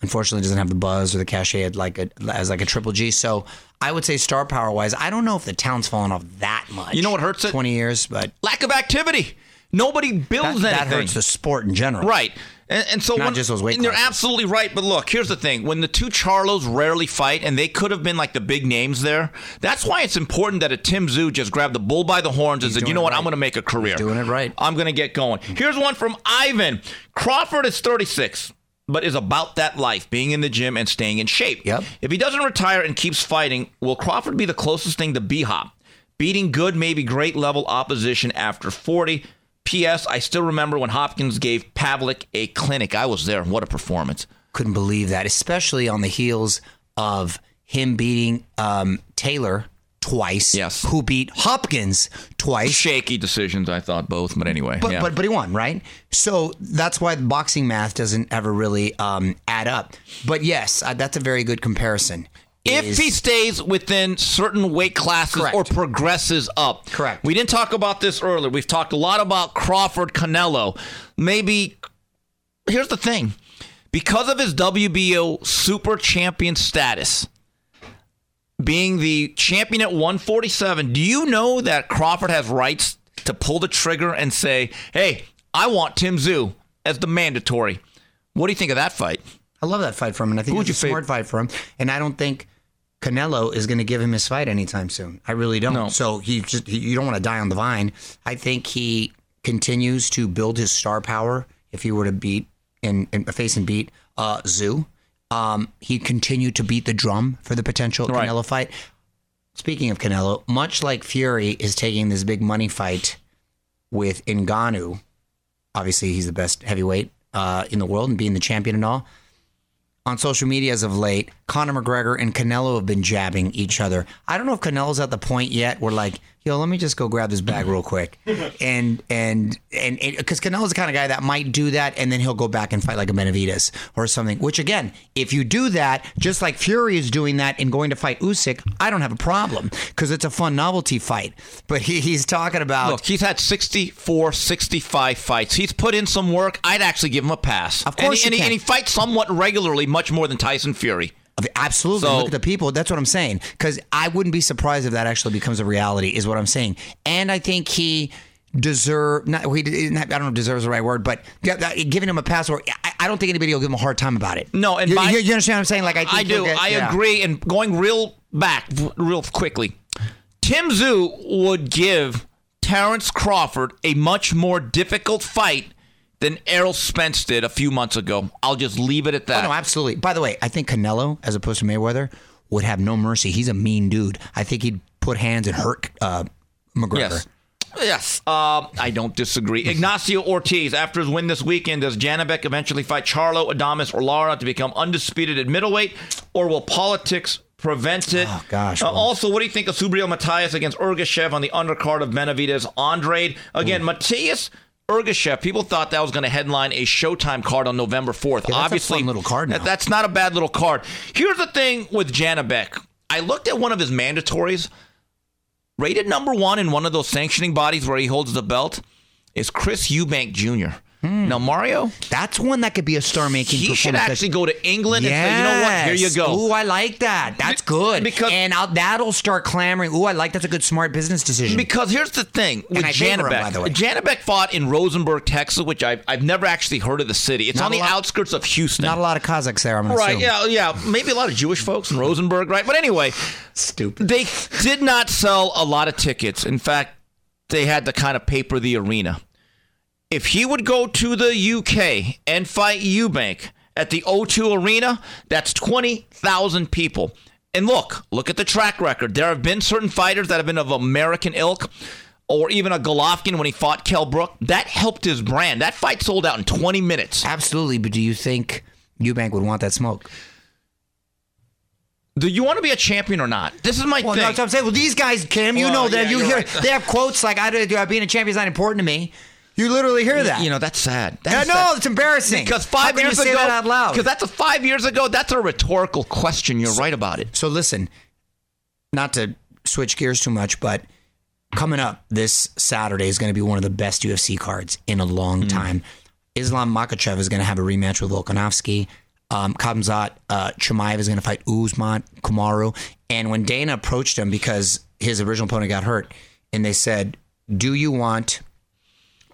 B: unfortunately doesn't have the buzz or the cachet like a, as like a triple G. So I would say star power wise, I don't know if the town's fallen off that much.
A: You know what hurts it?
B: Twenty years, but
A: Lack of activity. Nobody builds
B: that
A: anything.
B: That hurts the sport in general.
A: Right. And, and so
B: Not
A: when,
B: just those weight
A: and you're absolutely right. But look, here's the thing: when the two Charlos rarely fight, and they could have been like the big names there. That's why it's important that a Tim Tszyu just grabbed the bull by the horns and said, "You know what?
B: right.
A: I'm going to make a career.
B: doing it right.
A: I'm going to get going." Here's one from Ivan Crawford is 36. But is about that life, being in the gym and staying in shape.
B: Yep.
A: If he doesn't retire and keeps fighting, will Crawford be the closest thing to B Hop? Beating good, maybe great level opposition after 40. P.S. I still remember when Hopkins gave Pavlik a clinic. I was there. What a performance.
B: Couldn't believe that, especially on the heels of him beating um, Taylor twice.
A: Yes.
B: Who beat Hopkins twice.
A: Shaky decisions, I thought both, but anyway.
B: But,
A: yeah.
B: but but he won, right? So that's why the boxing math doesn't ever really um, add up. But yes, uh, that's a very good comparison.
A: if
B: Is-
A: he stays within certain weight classes
B: Correct.
A: or progresses up.
B: Correct.
A: We didn't talk about this earlier. We've talked a lot about Crawford Canelo. Maybe here's the thing. Because of his WBO super champion status, being the champion at 147, do you know that Crawford has rights to pull the trigger and say, "Hey, I want Tim Tszyu as the mandatory." What do you think of that fight?
B: I love that fight for him, and I think it's a
A: you
B: smart fight for him. And I don't think Canelo is going to give him his fight anytime soon. I really don't.
A: No.
B: So he just he, you don't want to die on the vine. I think he continues to build his star power. If he were to beat and, and face and beat uh, Tszyu, um, he continued to beat the drum for the potential
A: Right.
B: Canelo fight. Speaking of Canelo, much like Fury is taking this big money fight with Ngannou, obviously he's the best heavyweight uh, in the world and being the champion and all. On social media as of late, Conor McGregor and Canelo have been jabbing each other. I don't know if Canelo's at the point yet where like, yo, let me just go grab this bag real quick, and and and because Canelo's the kind of guy that might do that, and then he'll go back and fight like a Benavidez or something. Which again, if you do that, just like Fury is doing that and going to fight Usyk, I don't have a problem because it's a fun novelty fight. But he, he's talking about
A: Look, he's had 64, 65 fights. He's put in some work. I'd actually give him a pass.
B: Of course
A: and, he, and, he, and he fights somewhat regularly, much more than Tyson Fury.
B: Absolutely.
A: So-
B: Look at the people. That's what I'm saying. Because I wouldn't be surprised if that actually becomes a reality. Is what I'm saying. And I think he deserve not he I don't know if deserves the right word, but giving him a pass. Or I, I don't think anybody will give him a hard time about it.
A: No, and
B: you, you, you understand what I'm saying? Like I, think
A: I do.
B: get-
A: I
B: yeah.
A: agree. And going real back, real quickly, Tim Tszyu would give Terrence Crawford a much more difficult fight than Errol Spence did a few months ago. I'll just leave it at
B: Oh
A: that.
B: no, absolutely. By the way, I think Canelo, as opposed to Mayweather, would have no mercy. He's a mean dude. I think he'd put hands and hurt uh, McGregor.
A: Yes. Yes, uh, I don't disagree. Ignacio Ortiz, after his win this weekend, does Janibek eventually fight Charlo, Adames, or Lara to become undisputed at middleweight, or will politics prevent it?
B: Oh, gosh,
A: Uh,
B: well-
A: also, what do you think of Subriel Matias against Ergashev on the undercard of Benavidez Andrade? Again, Matias. Ergashev, people thought that was going to headline a Showtime card on November 4th.
B: Yeah,
A: Obviously,
B: little card
A: that- that's not a bad little card. Here's the thing with Janibek. I looked at one of his mandatories rated number one in one of those sanctioning bodies where he holds the belt is Chris Eubank Jr.
B: Hmm.
A: Now Mario,
B: That's one that could be a star-making.
A: he should actually go to England and say, you know what, here you go.
B: Ooh, I like that. That's good.
A: Because-
B: and I'll, that'll start clamoring. Ooh, I like that's a good smart business decision.
A: Because here's the thing with
B: I favor him, by the way.
A: Janibek fought in Rosenberg, Texas, which I've, I've never actually heard of the city. It's
B: Not
A: on the
B: lot-
A: outskirts of Houston.
B: Not a lot of Kazakhs there. I'm
A: right,
B: assume.
A: yeah, yeah. Maybe a lot of Jewish folks in Rosenberg, right? But anyway,
B: Stupid.
A: they did not sell a lot of tickets. In fact, they had to kind of paper the arena. If he would go to the UK and fight Eubank at the O2 Arena, that's 20,000 people. And look, look at the track record. There have been certain fighters that have been of American ilk, or even a Golovkin when he fought Kell Brook. That helped his brand. That fight sold out in 20 minutes.
B: Absolutely, but do you think Eubank would want that smoke?
A: Do you want to be a champion or not? This is my
B: Well,
A: thing.
B: that's what I'm saying. Well, these guys, Kim, you
A: Well,
B: know that
A: yeah,
B: you hear
A: right.
B: they have quotes like "I do- being a champion is not important to me." You literally hear that.
A: You know, that's sad.
B: Yeah,
A: That's
B: no,
A: sad.
B: it's embarrassing.
A: Because five years ago,
B: that out loud.
A: Because that's a five years ago. That's a rhetorical question. You're right about it.
B: So listen, not to switch gears too much, but coming up this Saturday is going to be one of the best UFC cards in a long time. Islam Makhachev is going to have a rematch with Volkanovski. Um, Khamzat uh, Chimaev is going to fight Usman Kamaru. And when Dana approached him because his original opponent got hurt, and they said, "Do you want?"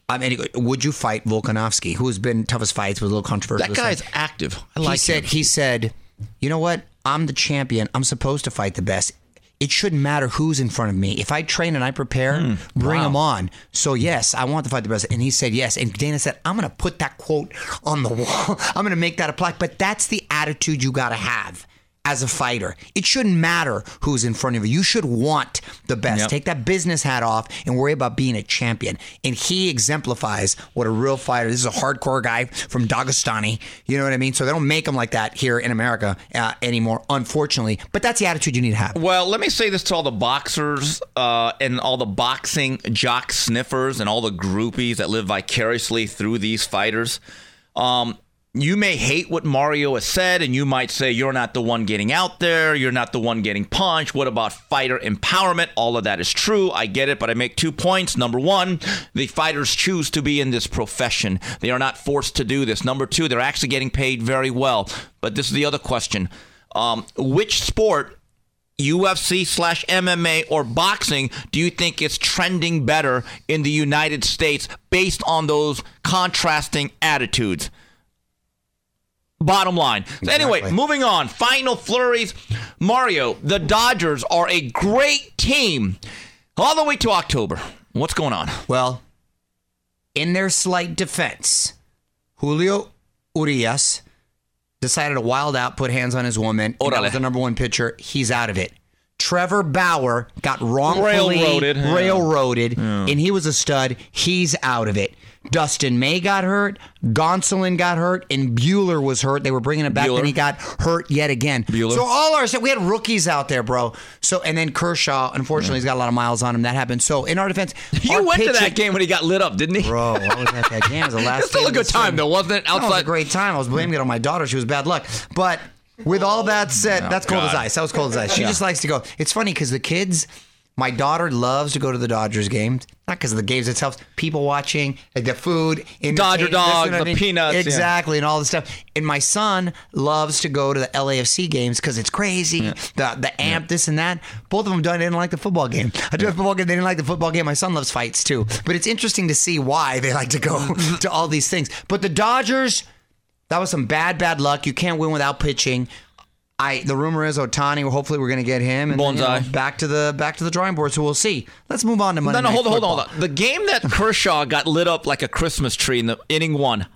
B: I mean, would you fight Volkanovski, who has been toughest fights with a little controversial?
A: That guy's active. I
B: he said
A: him.
B: he said, "You know what? I'm the champion. I'm supposed to fight the best. It shouldn't matter who's in front of me. If I train and I prepare,
A: Hmm.
B: bring them on. So yes, I want to fight the best." And he said yes. And Dana said, "I'm going to put that quote on the wall. I'm going to make that a plaque." But that's the attitude you got to have. As a fighter, it shouldn't matter who's in front of you. You should want the best.
A: Yep.
B: Take that business hat off and worry about being a champion. And he exemplifies what a real fighter. This is a hardcore guy from Dagestani. You know what I mean? So they don't make them like that here in America uh, anymore, unfortunately. But that's the attitude you need to have.
A: Well, let me say this to all the boxers uh, and all the boxing jock sniffers and all the groupies that live vicariously through these fighters. Um, you may hate what Mario has said, and you might say you're not the one getting out there, you're not the one getting punched. What about fighter empowerment? All of that is true. I get it, but I make two points. Number one, the fighters choose to be in this profession, they are not forced to do this. Number two, they're actually getting paid very well. But this is the other question um, which sport UFC slash MMA or boxing do you think is trending better in the United States based on those contrasting attitudes? Bottom line. So anyway,
B: Exactly.
A: moving on. Final flurries. Mario, the Dodgers are a great team all the way to October. What's going on?
B: Well, in their slight defense, Julio Urias decided to wild out, put hands on his woman. and That was the number one pitcher. He's out of it. Trevor Bauer got wrongfully
A: Railroaded. Yeah.
B: railroaded, and he was a stud. He's out of it. Dustin May got hurt, Gonsolin got hurt, and Buehler was hurt. They were bringing him back,
A: Buehler.
B: and he got hurt yet again.
A: Buehler.
B: So all our we had rookies out there, bro. So and then Kershaw, unfortunately, he's got a lot of miles on him. That happened. So in our defense,
A: You
B: our
A: went to that game when he got lit up, didn't he?
B: Bro, I was at that game. It was the last
A: It's still a good time, though, wasn't it?
B: No, it was a great time. I was blaming it on my daughter. She was bad luck. But with all that said, oh, that's cold as ice. That was cold as ice. She just likes to go. It's funny because the kids, my daughter loves to go to the Dodgers games. Not because of the games itself, people watching, the food,
A: Dodger dog, the
B: I mean?
A: peanuts, yeah.
B: exactly, and all this stuff. And my son loves to go to the LAFC games because it's crazy, the the amp, this and that. Both of them done didn't like the football game. I do a football game, they didn't like the football game. My son loves fights too, but it's interesting to see why they like to go to all these things. But the Dodgers, that was some bad, bad luck. You can't win without pitching. I the rumor is Ohtani. Hopefully, we're going to get him. And then, you know, back to the back to the drawing board. So we'll see. Let's move on to Monday
A: No, no, hold on, hold on, hold on. The game that Kershaw got lit up like a Christmas tree in the inning one.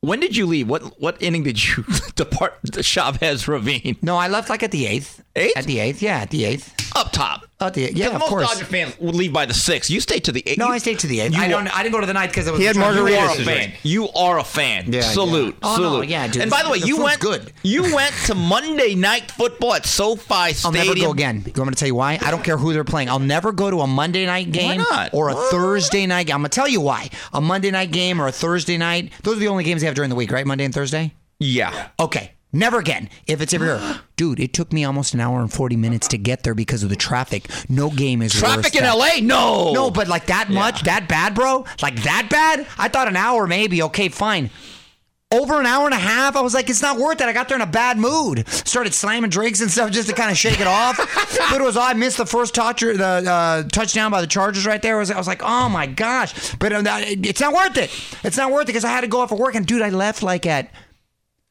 A: When did you leave? What what inning did you depart the Chavez Ravine?
B: No, I left like at the eighth.
A: Eighth?
B: At the eighth, yeah, at the eighth.
A: Up top.
B: Up the- yeah, of
A: most
B: course.
A: Dodger fans would leave by the six. You stay to the eight.
B: No,
A: You-
B: I stayed to the end.
A: You
B: I
A: are-
B: don't. I didn't go to the ninth because it was.
C: He had
B: you
A: You are a fan. You are a fan.
B: Yeah,
A: salute.
B: yeah. Oh, no, yeah, dude.
A: And by the way,
B: The
A: you went
B: good.
A: You went to Monday night football at SoFi Stadium.
B: I'll never go again. You want me to tell you why? I don't care who they're playing. I'll never go to a Monday night game
A: not?
B: or a
A: What?
B: Thursday night game. I'm gonna tell you why. A Monday night game or a Thursday night. Those are the only games they have during the week, right? Monday and Thursday.
A: Yeah.
B: Okay. Never again. If it's ever. Dude, it took me almost an hour and 40 minutes to get there because of the traffic. No game is
A: Traffic in
B: than-
A: LA? No.
B: No, but like that much, that bad, bro? Like that bad? I thought an hour maybe. Okay, fine. Over an hour and a half, I was like, it's not worth it. I got there in a bad mood. Started slamming drinks and stuff just to kind of shake it off. but it was I missed the first touch, the uh, touchdown by the Chargers right there. I was, I was like, oh my gosh. But uh, it's not worth it. It's not worth it because I had to go off for work. And dude, I left like at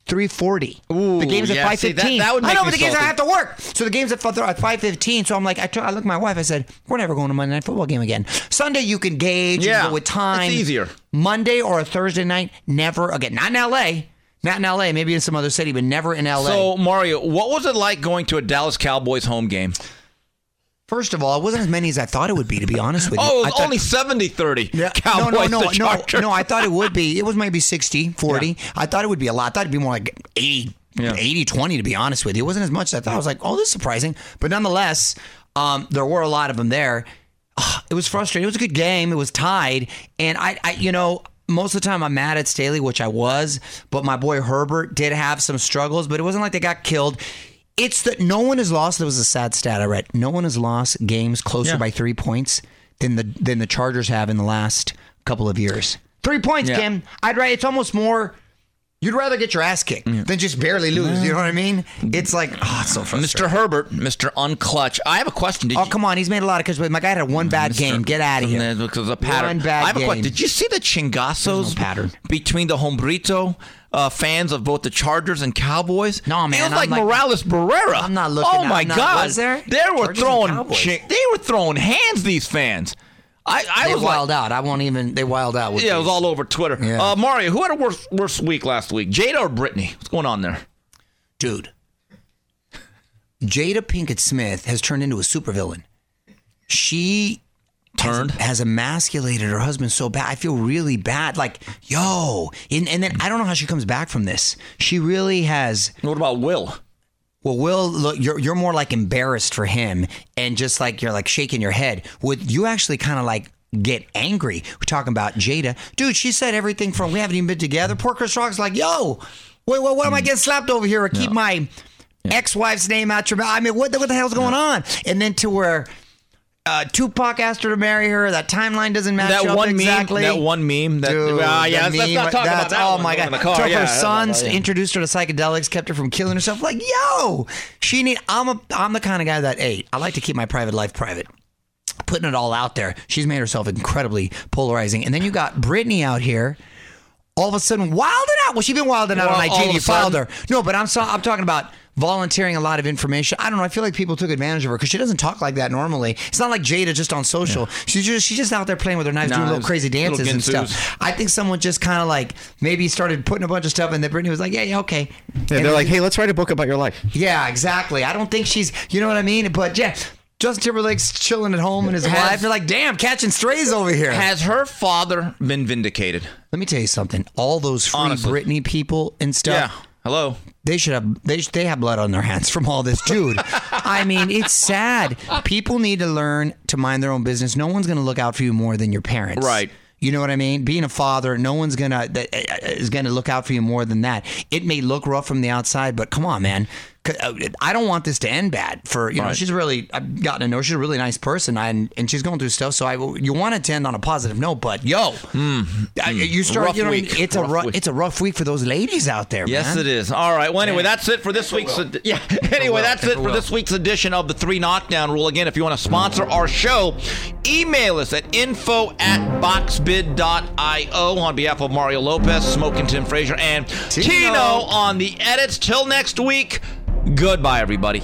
B: 340.
A: Ooh,
B: the game's at
A: yeah, see,
B: 515.
A: that- that would
B: I know, but the game's I have to work. So the game's at 515. So I'm like, I, t- I looked at my wife. I said, we're never going to Monday Night Football game again. Sunday, you can gauge.
A: Yeah,
B: go with time.
A: it's easier.
B: Monday or a Thursday night, never again. Not in L.A. Not in L.A. Maybe in some other city, but never in L.A.
A: So Mario, what was it like going to a Dallas Cowboys home game?
B: First of all, it wasn't as many as I thought it would be, to be honest with you.
A: Oh, it was
B: thought-
A: only 70-30.
B: Yeah,
A: Cowboys
B: no, no, no, no, no. I thought it would be. It was maybe 60, 40. I thought it would be a lot. I thought it'd be more like 80,
A: Yeah.
B: 80, 20, to be honest with you. It wasn't as much as I thought. I was like, oh, this is surprising. But nonetheless, um, there were a lot of them there. Ah, It was frustrating. It was a good game. It was tied. And I, I you know, most of the time I'm mad at Staley, which I was, but my boy Herbert did have some struggles, but it wasn't like they got killed. It's that no one has lost. There was a sad stat I read. No one has lost games closer
A: Yeah.
B: by three points than the than the Chargers have in the last couple of years. Three points,
A: Yeah.
B: Kim. I'd write. It's almost more. You'd rather get your ass kicked than just barely lose. You know what I mean? It's like, oh, it's so frustrating.
A: Mr. Herbert, Mr. Unclutch. I have a question. Did
B: Oh,
A: you,
B: come on. He's made a lot of cuts, but my guy had one bad game. Get out of here.
A: Because the pattern.
B: One bad
A: I have a question.
B: game.
A: Did you see the chingazos
B: no pattern.
A: between the Hombrito uh, fans of both the Chargers and Cowboys?
B: No, man,
A: It
B: was
A: like,
B: like-
A: Morales Barrera.
B: I'm not looking-
A: Oh my
B: not-
A: God!
B: was there?
A: They were
B: Chargers
A: throwing. They were throwing hands. These fans. I, I
B: They
A: was
B: wild
A: like,
B: out. I won't even. They wild out. With
A: yeah, it was all over Twitter.
B: Yeah.
A: Uh, Mario, who had a worse worse week last week? Jada or Britney? What's going on there?
B: dude. Jada Pinkett Smith has turned into a supervillain. She
A: Turned.
B: has emasculated her husband so bad. I feel really bad. Like, yo, and, and then I don't know how she comes back from this. She really has.
A: What about Will?
B: Well, Will, look, you're you're more like embarrassed for him, and just like you're like shaking your head. Would you actually kind of like get angry? We're talking about Jada, dude. She said everything from we haven't even been together. Poor Chris Rock's like, yo, wait, what, what am I mm. getting slapped over here? Or keep my ex-wife's name out your mouth? I mean, what the, what the hell's going on? And then to where. Uh, Tupac asked her to marry her. That timeline doesn't match
A: That
B: up
A: one
B: exactly.
A: meme. That one meme. That
B: Dude,
A: Ah,
B: the
A: yeah, let's, let's
B: meme,
A: about
B: that's-
A: that.
B: Oh my god!
A: car.
B: Took
A: Yeah,
B: her sons,
A: about- yeah.
B: introduced her to psychedelics, kept her from killing herself. Like, yo, she need. I'm a. I'm the kind of guy that, hey, I like to keep my private life private. Putting it all out there, she's made herself incredibly polarizing. And then you got Britney out here, all of a sudden wilding out. Well, she's been wilding out
A: Well,
B: on IG. You filed her. No, but I'm so, I'm talking about volunteering a lot of information. I don't know. I feel like people took advantage of her because she doesn't talk like that normally. It's not like Jada just on social. She's just she's just out there playing with her knives, doing little crazy
A: little
B: dances and stuff. I think someone just kind of like maybe started putting a bunch of stuff, and then Britney was like, "Yeah, yeah, okay."
C: Yeah,
B: And
C: they're like, hey, let's write a book about your life.
B: "Yeah, exactly." I don't think she's, you know what I mean? But yeah, Justin Timberlake's chilling at home and his
A: Has-
B: wife. They're like, "Damn, catching strays over here."
A: Has her father been vindicated?
B: Let me tell you something. All those free
A: Honestly.
B: Britney people and stuff.
A: Yeah. Hello.
B: They should have they they have blood on their hands from all this, dude. I mean, it's sad. People need to learn to mind their own business. No one's going to look out for you more than your parents.
A: Right.
B: You know what I mean? Being a father, no one's gonna that uh, is gonna look out for you more than that. It may look rough from the outside, but come on, man. Uh, I don't want this to end bad. For you know,
A: Right.
B: she's really I've gotten to know. She's a really nice person, and and she's going through stuff. So I you want it to end on a positive note, but yo, uh, you start.
A: Hmm. Rough
B: you know, what I
A: week.
B: mean? it's a
A: Rough
B: rough, it's a rough week for those ladies out there.
A: Yes,
B: man.
A: it is. All right. Well, anyway, that's it for this week's. ed- Yeah. Anyway, that's it for this week's edition of the Three Knockdown Rule. Again, if you want to sponsor our show, email us at info at boxbid.io on behalf of Mario Lopez, Smoking Tim Frazier, and Tino.
B: Tino.
A: on the edits. Till next week. Goodbye, everybody.